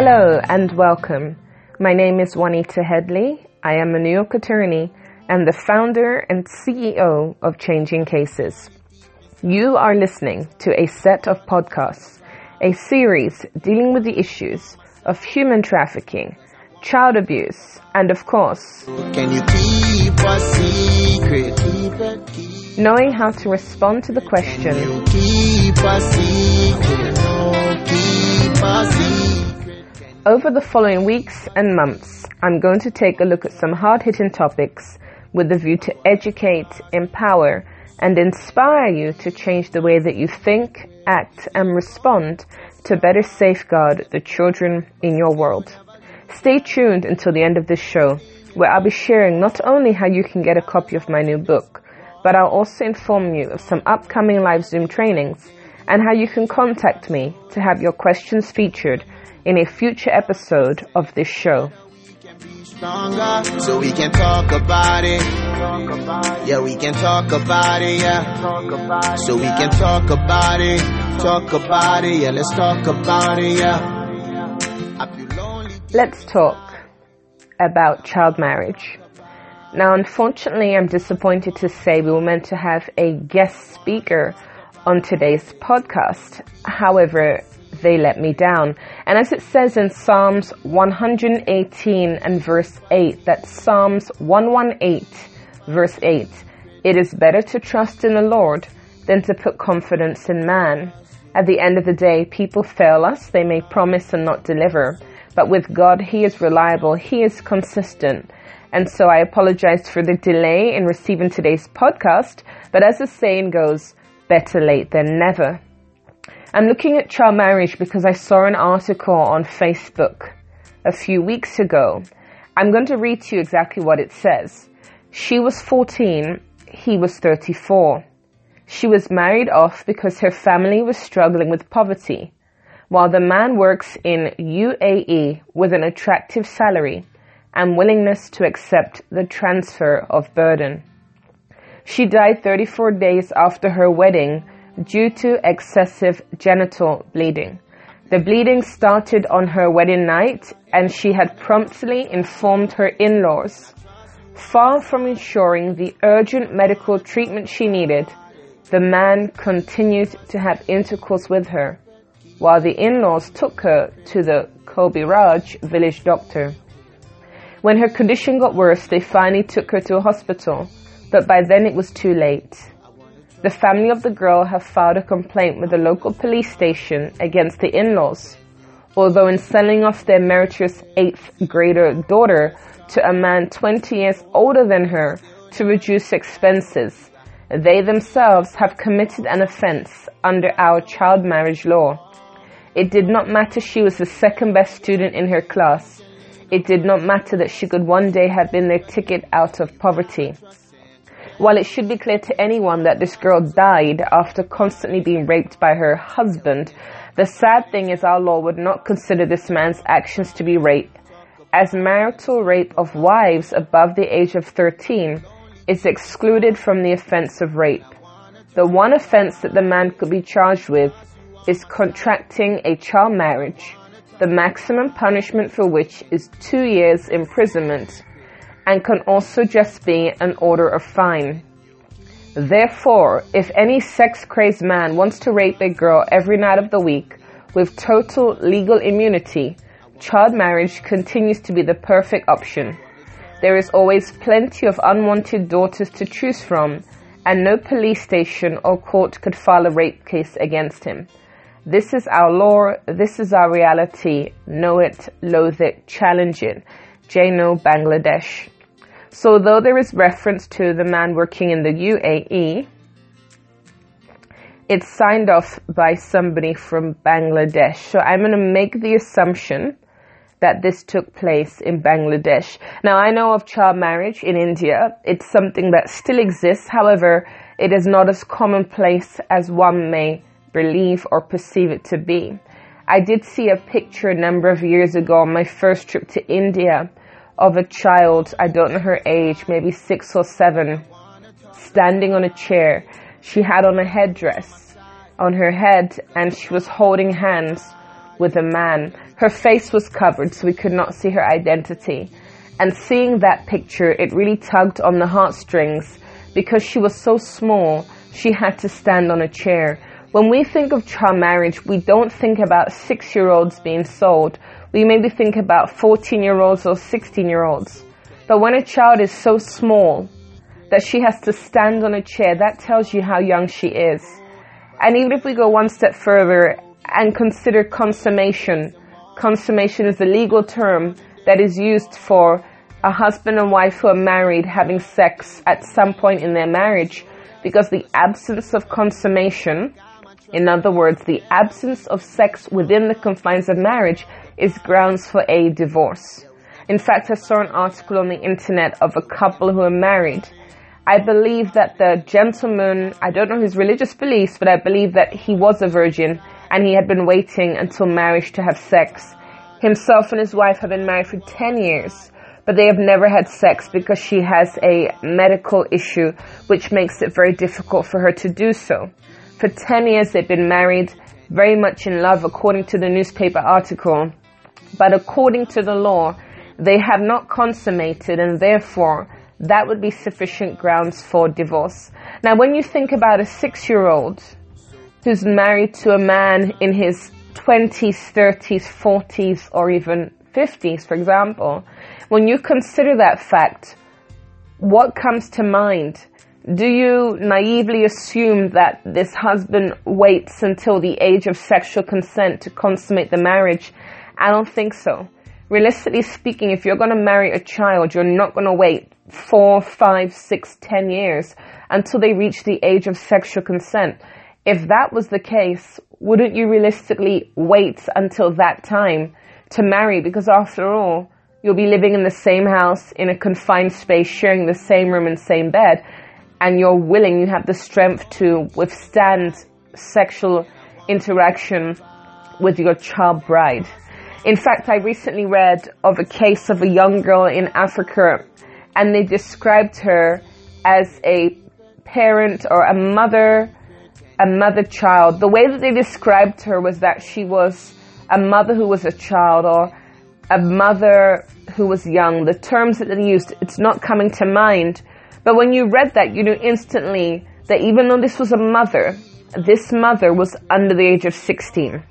Hello and welcome. My name is Juanita Headley. I am a New York attorney and the founder and CEO of Changing Cases. You are listening to a set of podcasts, a series dealing with the issues of human trafficking, child abuse, and of course, Can you keep a secret? Keep it, keep, knowing how to respond to the question, Over the following weeks and months, I'm going to take a look at some hard hitting topics with the view to educate, empower, and inspire you to change the way that you think, act, and respond to better safeguard the children in your world. Stay tuned until the end of this show, where I'll be sharing not only how you can get a copy of my new book, but I'll also inform you of some upcoming live Zoom trainings and how you can contact me to have your questions featured in a future episode of this show. Stronger, so we can talk about it. Yeah, we can talk about it. Yeah, so we can talk about it. Talk about it. Yeah, let's talk about it. Yeah. I feel lonely. Let's talk about child marriage. Now, unfortunately, I'm disappointed to say we were meant to have a guest speaker on today's podcast. However, they let me down. And as it says in Psalms 118 and verse 8, that's Psalms 118 verse 8, it is better to trust in the Lord than to put confidence in man. At the end of the day, people fail us. They may promise and not deliver. But with God, He is reliable. He is consistent. And so I apologize for the delay in receiving today's podcast. But as the saying goes, better late than never. I'm looking at child marriage because I saw an article on Facebook a few weeks ago. I'm going to read to you exactly what it says. She was 14, he was 34. She was married off because her family was struggling with poverty, while the man works in UAE with an attractive salary and willingness to accept the transfer of burden. She died 34 days after her wedding due to excessive genital bleeding. The bleeding started on her wedding night and she had promptly informed her in-laws. Far from ensuring the urgent medical treatment she needed, the man continued to have intercourse with her, while the in-laws took her to the Kobiraj village doctor. When her condition got worse, they finally took her to a hospital, but by then it was too late. The family of the girl have filed a complaint with the local police station against the in-laws, although in selling off their meritorious eighth grader daughter to a man 20 years older than her to reduce expenses, they themselves have committed an offense under our child marriage law. It did not matter she was the second best student in her class. It did not matter that she could one day have been their ticket out of poverty. While it should be clear to anyone that this girl died after constantly being raped by her husband, the sad thing is our law would not consider this man's actions to be rape, as marital rape of wives above the age of 13 is excluded from the offense of rape. The one offense that the man could be charged with is contracting a child marriage, the maximum punishment for which is two years imprisonment and can also just be an order of fine. Therefore, if any sex crazed man wants to rape a girl every night of the week with total legal immunity, child marriage continues to be the perfect option. There is always plenty of unwanted daughters to choose from, and no police station or court could file a rape case against him. This is our law, this is our reality. Know it, loathe it, challenge it. Jano, Bangladesh. So though there is reference to the man working in the UAE, it's signed off by somebody from Bangladesh. So I'm going to make the assumption that this took place in Bangladesh. Now I know of child marriage in India. It's something that still exists. However, it is not as commonplace as one may believe or perceive it to be. I did see a picture a number of years ago on my first trip to India of a child, I don't know her age, maybe six or seven, standing on a chair. She had on a headdress on her head and she was holding hands with a man. Her face was covered so we could not see her identity. And seeing that picture, it really tugged on the heartstrings because she was so small, she had to stand on a chair. When we think of child marriage, we don't think about six year olds being sold. We maybe think about 14 year olds or 16 year olds. But when a child is so small that she has to stand on a chair, that tells you how young she is. And even if we go one step further and consider consummation, consummation is a legal term that is used for a husband and wife who are married having sex at some point in their marriage because the absence of consummation, in other words, the absence of sex within the confines of marriage is grounds for a divorce. In fact, I saw an article on the internet of a couple who are married. I believe that the gentleman, I don't know his religious beliefs, but I believe that he was a virgin and he had been waiting until marriage to have sex. Himself and his wife have been married for 10 years but they have never had sex because she has a medical issue which makes it very difficult for her to do so. For 10 years they've been married, very much in love according to the newspaper article, but according to the law, they have not consummated and therefore that would be sufficient grounds for divorce. Now when you think about a six year old who's married to a man in his 20s, 30s, 40s, or even 50s, for example, when you consider that fact, what comes to mind? Do you naively assume that this husband waits until the age of sexual consent to consummate the marriage? I don't think so. Realistically speaking, if you're going to marry a child, you're not going to wait four, five, six, ten years until they reach the age of sexual consent. If that was the case, wouldn't you realistically wait until that time to marry? Because after all, You'll be living in the same house, in a confined space, sharing the same room and same bed, and you're willing, you have the strength to withstand sexual interaction with your child bride. In fact, I recently read of a case of a young girl in Africa, and they described her as a parent or a mother, a mother child. The way that they described her was that she was a mother who was a child or a mother who was young, the terms that they used, it's not coming to mind. But when you read that, you knew instantly that even though this was a mother, this mother was under the age of 16.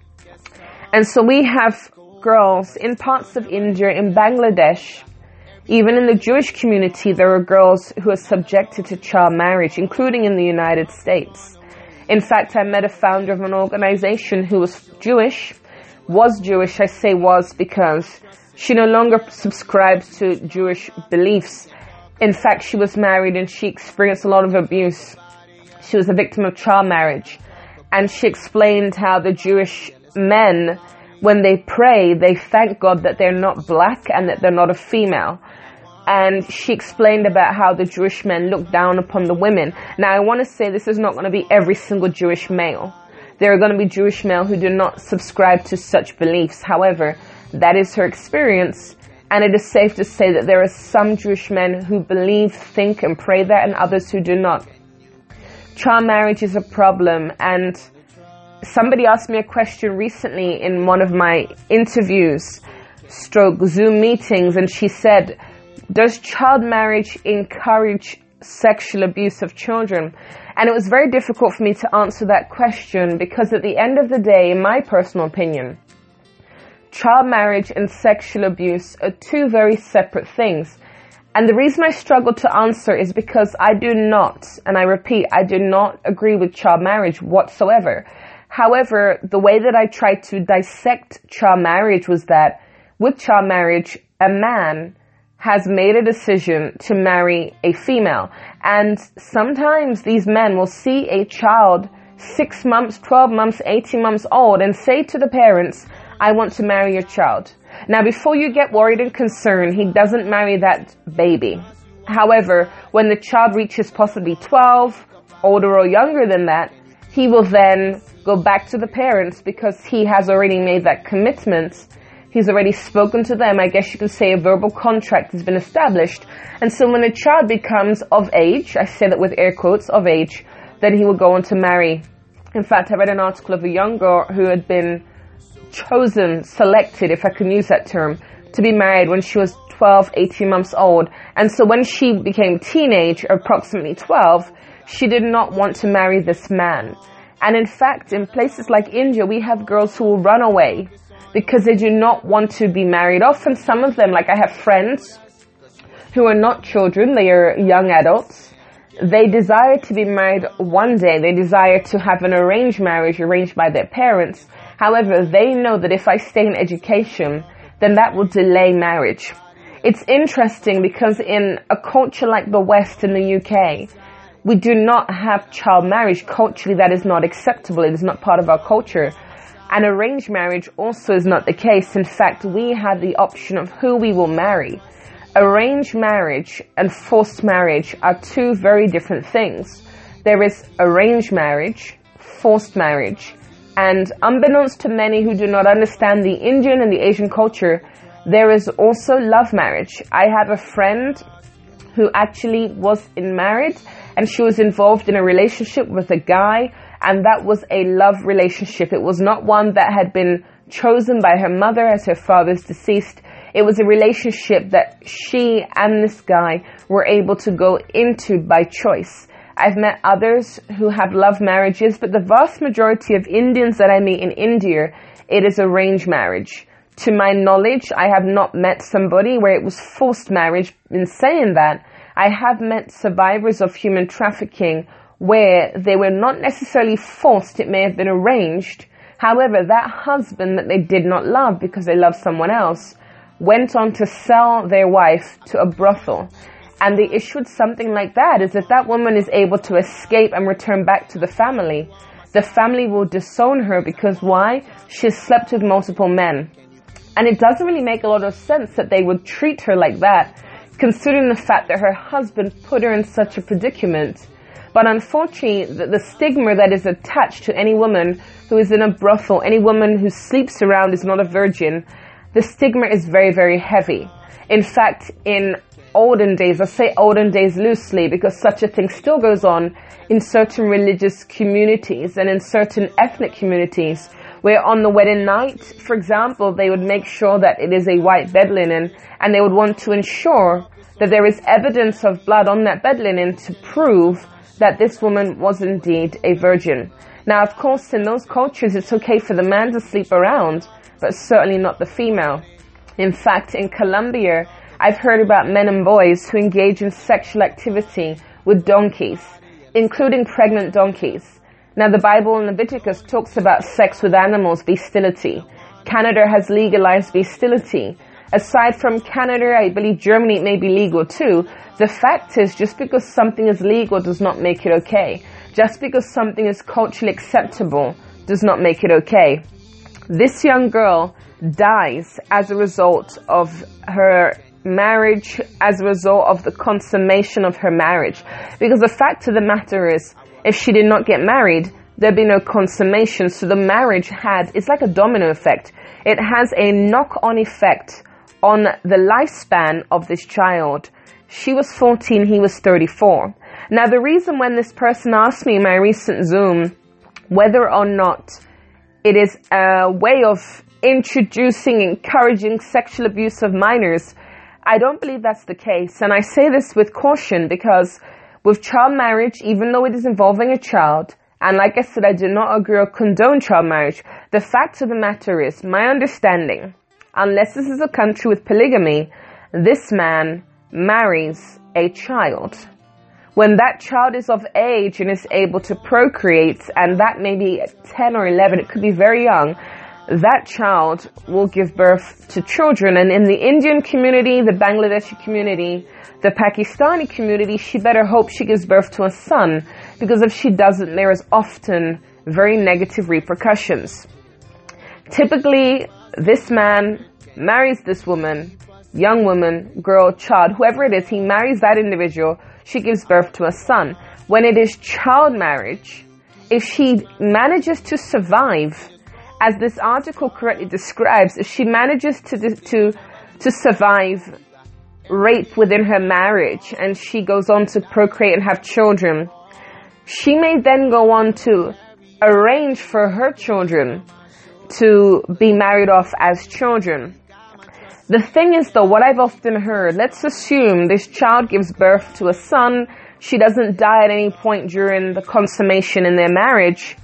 And so we have girls in parts of India, in Bangladesh, even in the Jewish community, there are girls who are subjected to child marriage, including in the United States. In fact, I met a founder of an organization who was Jewish, was Jewish, I say was because she no longer subscribes to Jewish beliefs. In fact, she was married and she experienced a lot of abuse. She was a victim of child marriage. And she explained how the Jewish men, when they pray, they thank God that they're not black and that they're not a female. And she explained about how the Jewish men look down upon the women. Now, I want to say this is not going to be every single Jewish male. There are going to be Jewish male who do not subscribe to such beliefs. However, that is her experience. And it is safe to say that there are some Jewish men who believe, think, and pray that, and others who do not. Child marriage is a problem, and somebody asked me a question recently in one of my interviews, stroke Zoom meetings, and she said, Does child marriage encourage sexual abuse of children? And it was very difficult for me to answer that question because at the end of the day, in my personal opinion, child marriage and sexual abuse are two very separate things. And the reason I struggle to answer is because I do not, and I repeat, I do not agree with child marriage whatsoever. However, the way that I tried to dissect child marriage was that with child marriage, a man has made a decision to marry a female. And sometimes these men will see a child six months, 12 months, 18 months old and say to the parents, I want to marry your child. Now, before you get worried and concerned, he doesn't marry that baby. However, when the child reaches possibly 12, older or younger than that, he will then go back to the parents because he has already made that commitment. He's already spoken to them. I guess you could say a verbal contract has been established. And so when a child becomes of age, I say that with air quotes, of age, then he will go on to marry. In fact, I read an article of a young girl who had been chosen, selected, if I can use that term, to be married when she was 12, 18 months old. And so when she became teenage, approximately 12, she did not want to marry this man. And in fact, in places like India, we have girls who will run away because they do not want to be married. Often some of them, like I have friends who are not children, they are young adults. They desire to be married one day. They desire to have an arranged marriage arranged by their parents. However, they know that if I stay in education, then that will delay marriage. It's interesting because in a culture like the West in the UK, we do not have child marriage. Culturally, that is not acceptable. It is not part of our culture. And arranged marriage also is not the case. In fact, we have the option of who we will marry. Arranged marriage and forced marriage are two very different things. There is arranged marriage, forced marriage, and unbeknownst to many who do not understand the Indian and the Asian culture, there is also love marriage. I have a friend who actually was in marriage and she was involved in a relationship with a guy and that was a love relationship. It was not one that had been chosen by her mother as her father's deceased. It was a relationship that she and this guy were able to go into by choice. I've met others who have love marriages, but the vast majority of Indians that I meet in India, it is arranged marriage. To my knowledge, I have not met somebody where it was forced marriage. In saying that, I have met survivors of human trafficking where they were not necessarily forced, it may have been arranged. However, that husband that they did not love because they loved someone else went on to sell their wife to a brothel. And they issued something like that is if that woman is able to escape and return back to the family, the family will disown her because why? She slept with multiple men. And it doesn't really make a lot of sense that they would treat her like that, considering the fact that her husband put her in such a predicament. But unfortunately, the, the, stigma that is attached to any woman who is in a brothel, any woman who sleeps around is not a virgin, the stigma is very, very heavy. In fact, in olden days, I say olden days loosely because such a thing still goes on in certain religious communities and in certain ethnic communities where on the wedding night, for example, they would make sure that it is a white bed linen and they would want to ensure that there is evidence of blood on that bed linen to prove that this woman was indeed a virgin. Now, of course, in those cultures, it's okay for the man to sleep around, but certainly not the female. In fact, in Colombia, I've heard about men and boys who engage in sexual activity with donkeys, including pregnant donkeys. Now, the Bible in Leviticus talks about sex with animals, bestiality. Canada has legalized bestiality. Aside from Canada, I believe Germany may be legal too. The fact is, just because something is legal does not make it okay. Just because something is culturally acceptable does not make it okay. This young girl dies as a result of her marriage, as a result of the consummation of her marriage. Because the fact of the matter is, if she did not get married, there'd be no consummation. So the marriage had, it's like a domino effect. It has a knock on effect on the lifespan of this child. She was 14, he was 34. Now the reason when this person asked me in my recent Zoom whether or not it is a way of introducing, encouraging sexual abuse of minors, I don't believe that's the case. And I say this with caution because with child marriage, even though it is involving a child, and like I said, I do not agree or condone child marriage, the fact of the matter is, my understanding, unless this is a country with polygamy, this man marries a child. When that child is of age and is able to procreate, and that may be 10 or 11, it could be very young, that child will give birth to children. And in the Indian community, the Bangladeshi community, the Pakistani community, she better hope she gives birth to a son because if she doesn't, there is often very negative repercussions. Typically, this man marries this woman, young woman, girl, child, whoever it is, he marries that individual, she gives birth to a son. When it is child marriage, if she manages to survive, as this article correctly describes, she manages to, to, to survive rape within her marriage and she goes on to procreate and have children, she may then go on to arrange for her children to be married off as children. The thing is though, what I've often heard, let's assume this child gives birth to a son, she doesn't die at any point during the consummation in their marriage.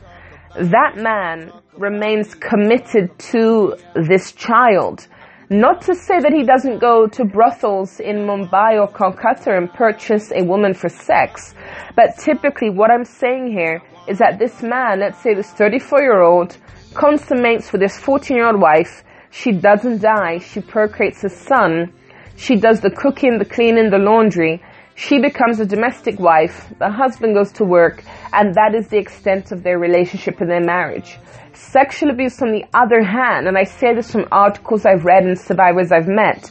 That man remains committed to this child. Not to say that he doesn't go to brothels in Mumbai or Calcutta and purchase a woman for sex, but typically what I'm saying here is that this man, let's say this 34 year old, consummates with his 14 year old wife. She doesn't die. She procreates a son. She does the cooking, the cleaning, the laundry. She becomes a domestic wife. The husband goes to work and that is the extent of their relationship and their marriage. Sexual abuse on the other hand, and I say this from articles I've read and survivors I've met,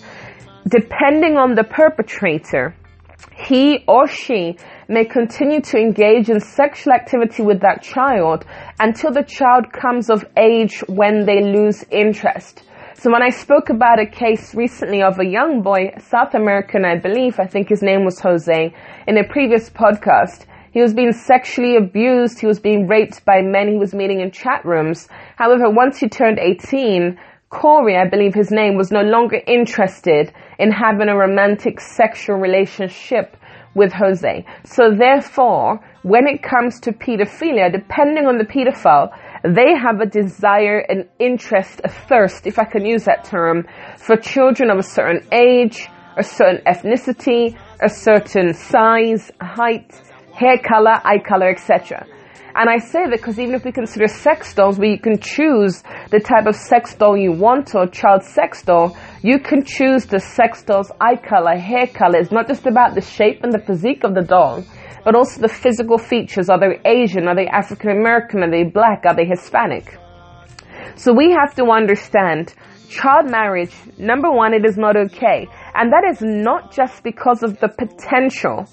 depending on the perpetrator, he or she may continue to engage in sexual activity with that child until the child comes of age when they lose interest. So when I spoke about a case recently of a young boy, South American, I believe, I think his name was Jose, in a previous podcast, he was being sexually abused. He was being raped by men he was meeting in chat rooms. However, once he turned 18, Corey, I believe his name, was no longer interested in having a romantic sexual relationship with Jose. So therefore, when it comes to pedophilia, depending on the pedophile, they have a desire, an interest, a thirst, if I can use that term, for children of a certain age, a certain ethnicity, a certain size, height, hair color, eye color, etc. And I say that because even if we consider sex dolls where you can choose the type of sex doll you want or child sex doll, you can choose the sex doll's eye color, hair color. It's not just about the shape and the physique of the doll, but also the physical features. Are they Asian? Are they African American? Are they black? Are they Hispanic? So we have to understand child marriage, number one, it is not okay. And that is not just because of the potential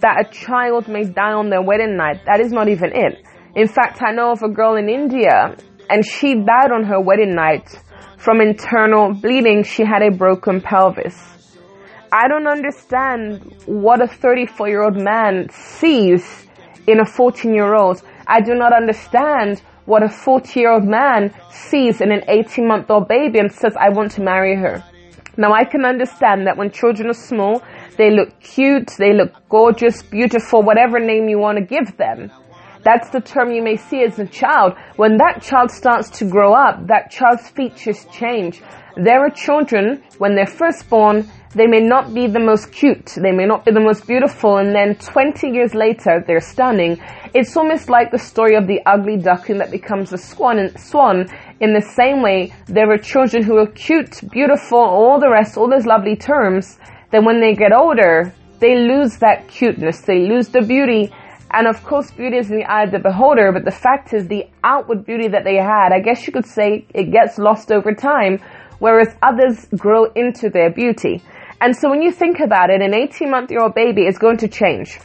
that a child may die on their wedding night. That is not even it. In fact, I know of a girl in India and she died on her wedding night from internal bleeding. She had a broken pelvis. I don't understand what a 34 year old man sees in a 14 year old. I do not understand what a 40 year old man sees in an 18 month old baby and says, I want to marry her. Now I can understand that when children are small, they look cute, they look gorgeous, beautiful, whatever name you want to give them. That's the term you may see as a child. When that child starts to grow up, that child's features change. There are children, when they're first born, they may not be the most cute, they may not be the most beautiful, and then 20 years later, they're stunning. It's almost like the story of the ugly duckling that becomes a swan, swan. In the same way, there are children who are cute, beautiful, all the rest, all those lovely terms, then when they get older, they lose that cuteness, they lose the beauty. And of course, beauty is in the eye of the beholder, but the fact is the outward beauty that they had, I guess you could say it gets lost over time, whereas others grow into their beauty. And so when you think about it, an 18 month year old baby is going to change.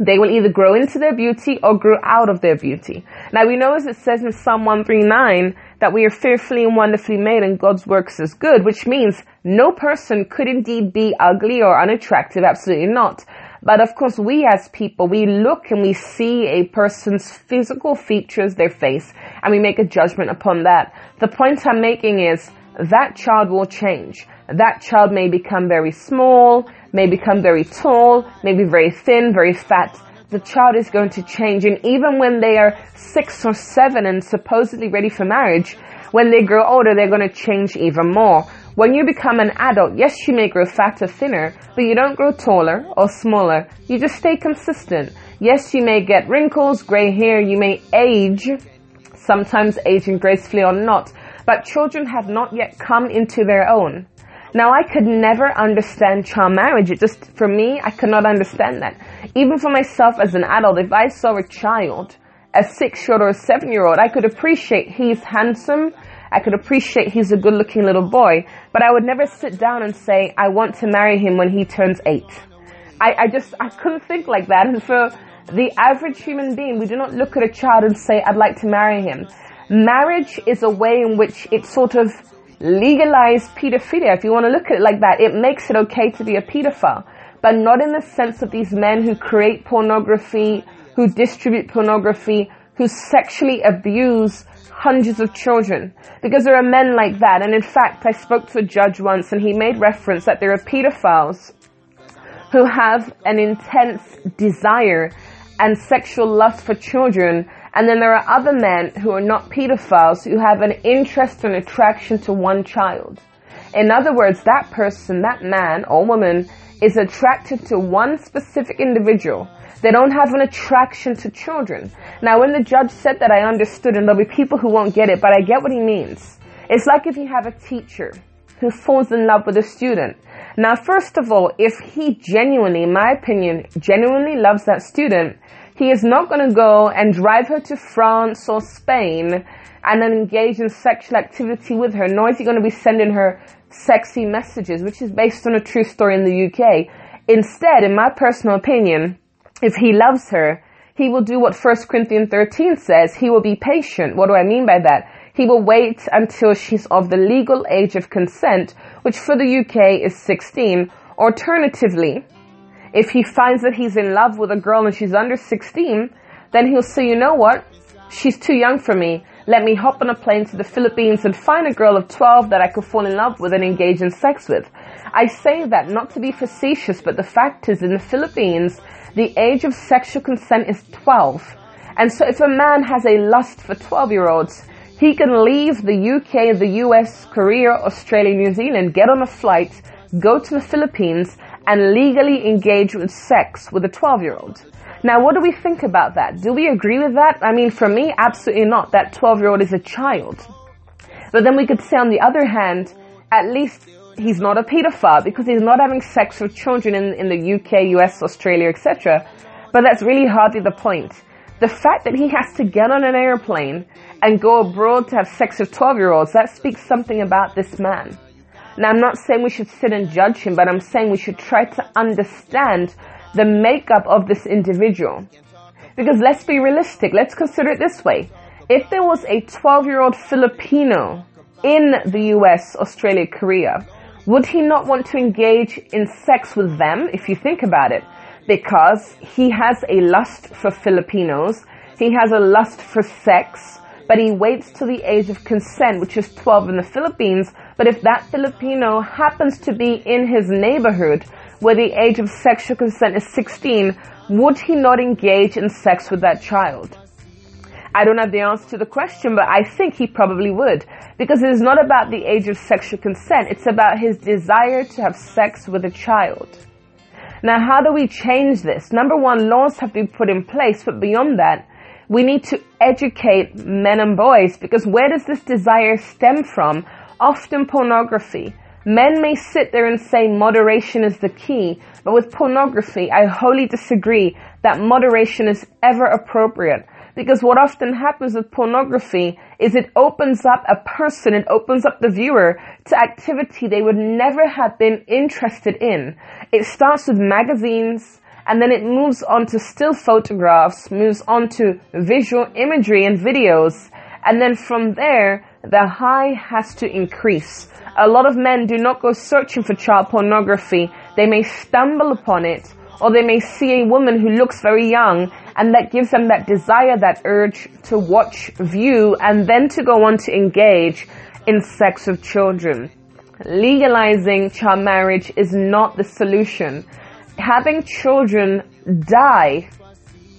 They will either grow into their beauty or grow out of their beauty. Now we know as it says in Psalm 139 that we are fearfully and wonderfully made and God's works is good, which means no person could indeed be ugly or unattractive, absolutely not. But of course, we as people, we look and we see a person's physical features, their face, and we make a judgment upon that. The point I'm making is that child will change. That child may become very small, may become very tall, may be very thin, very fat, the child is going to change. And even when they are six or seven and supposedly ready for marriage, when they grow older, they're going to change even more. When you become an adult, yes, you may grow fatter, thinner, but you don't grow taller or smaller. You just stay consistent. Yes, you may get wrinkles, gray hair, you may age, sometimes aging gracefully or not, but children have not yet come into their own. Now I could never understand child marriage. It just, for me, I could not understand that. Even for myself as an adult, if I saw a child, a six-year-old or a seven-year-old, I could appreciate he's handsome. I could appreciate he's a good looking little boy, but I would never sit down and say, I want to marry him when he turns eight. I, I just, I couldn't think like that. And for the average human being, we do not look at a child and say, I'd like to marry him. Marriage is a way in which it sort of legalize pedophilia, if you want to look at it like that. It makes it okay to be a pedophile, but not in the sense of these men who create pornography, who distribute pornography, who sexually abuse hundreds of children because there are men like that. And in fact, I spoke to a judge once and he made reference that there are pedophiles who have an intense desire and sexual lust for children. And then there are other men who are not pedophiles who have an interest and attraction to one child. In other words, that person, that man or woman is attracted to one specific individual. They don't have an attraction to children. Now, when the judge said that, I understood, and there'll be people who won't get it, but I get what he means. It's like if you have a teacher who falls in love with a student. Now, first of all, if he genuinely, in my opinion, genuinely loves that student, he is not going to go and drive her to France or Spain and then engage in sexual activity with her, nor is he going to be sending her sexy messages, which is based on a true story in the UK. Instead, in my personal opinion, if he loves her, he will do what 1 Corinthians 13 says. He will be patient. What do I mean by that? He will wait until she's of the legal age of consent, which for the UK is 16. Alternatively, if he finds that he's in love with a girl and she's under 16, then he'll say, you know what? She's too young for me. Let me hop on a plane to the Philippines and find a girl of 12 that I could fall in love with and engage in sex with. I say that not to be facetious, but the fact is in the Philippines, the age of sexual consent is 12. And so if a man has a lust for 12 year olds, he can leave the UK, the US, Korea, Australia, New Zealand, get on a flight, go to the Philippines, and legally engage with sex with a 12 year old. Now, what do we think about that? Do we agree with that? I mean, for me, absolutely not. That 12 year old is a child. But then we could say on the other hand, at least he's not a pedophile because he's not having sex with children in, in the UK, US, Australia, etc. But that's really hardly the point. The fact that he has to get on an airplane and go abroad to have sex with 12 year olds, that speaks something about this man. Now, I'm not saying we should sit and judge him, but I'm saying we should try to understand the makeup of this individual. Because let's be realistic. Let's consider it this way. If there was a 12 year old Filipino in the US, Australia, Korea, would he not want to engage in sex with them if you think about it? Because he has a lust for Filipinos. He has a lust for sex, but he waits to the age of consent, which is 12 in the Philippines. But if that Filipino happens to be in his neighborhood, where the age of sexual consent is 16, would he not engage in sex with that child? I don't have the answer to the question, but I think he probably would. Because it is not about the age of sexual consent, it's about his desire to have sex with a child. Now, how do we change this? Number one, laws have to be put in place, but beyond that, we need to educate men and boys because where does this desire stem from? Often pornography. Men may sit there and say moderation is the key, but with pornography, I wholly disagree that moderation is ever appropriate. Because what often happens with pornography is it opens up a person, it opens up the viewer to activity they would never have been interested in. It starts with magazines, and then it moves on to still photographs, moves on to visual imagery and videos, and then from there, the high has to increase. A lot of men do not go searching for child pornography. They may stumble upon it, or they may see a woman who looks very young, and that gives them that desire, that urge to watch, view, and then to go on to engage in sex with children. Legalizing child marriage is not the solution. Having children die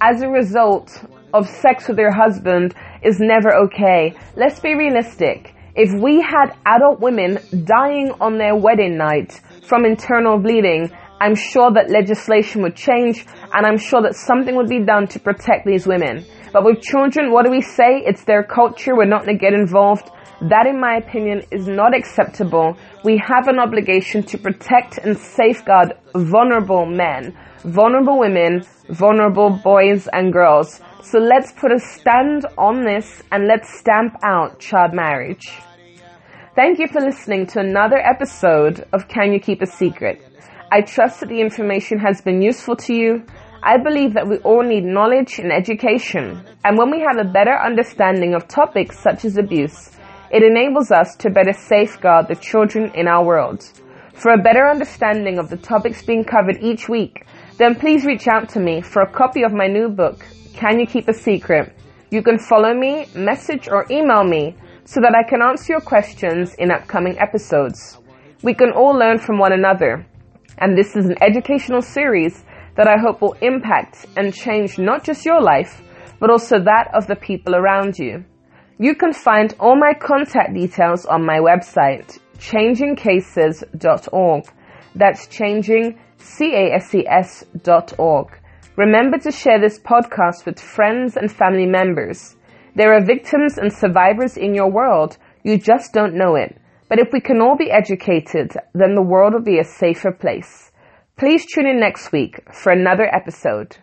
as a result of sex with their husband is never okay. Let's be realistic. If we had adult women dying on their wedding night from internal bleeding, I'm sure that legislation would change and I'm sure that something would be done to protect these women. But with children, what do we say? It's their culture. We're not going to get involved. That, in my opinion, is not acceptable. We have an obligation to protect and safeguard vulnerable men, vulnerable women, vulnerable boys and girls. So let's put a stand on this and let's stamp out child marriage. Thank you for listening to another episode of Can You Keep a Secret? I trust that the information has been useful to you. I believe that we all need knowledge and education. And when we have a better understanding of topics such as abuse, it enables us to better safeguard the children in our world. For a better understanding of the topics being covered each week, then please reach out to me for a copy of my new book, can You Keep a Secret? You can follow me, message or email me so that I can answer your questions in upcoming episodes. We can all learn from one another. And this is an educational series that I hope will impact and change not just your life, but also that of the people around you. You can find all my contact details on my website, changingcases.org. That's changing, C-A-S-E-S C-A-S-E-S.org. Remember to share this podcast with friends and family members. There are victims and survivors in your world. You just don't know it. But if we can all be educated, then the world will be a safer place. Please tune in next week for another episode.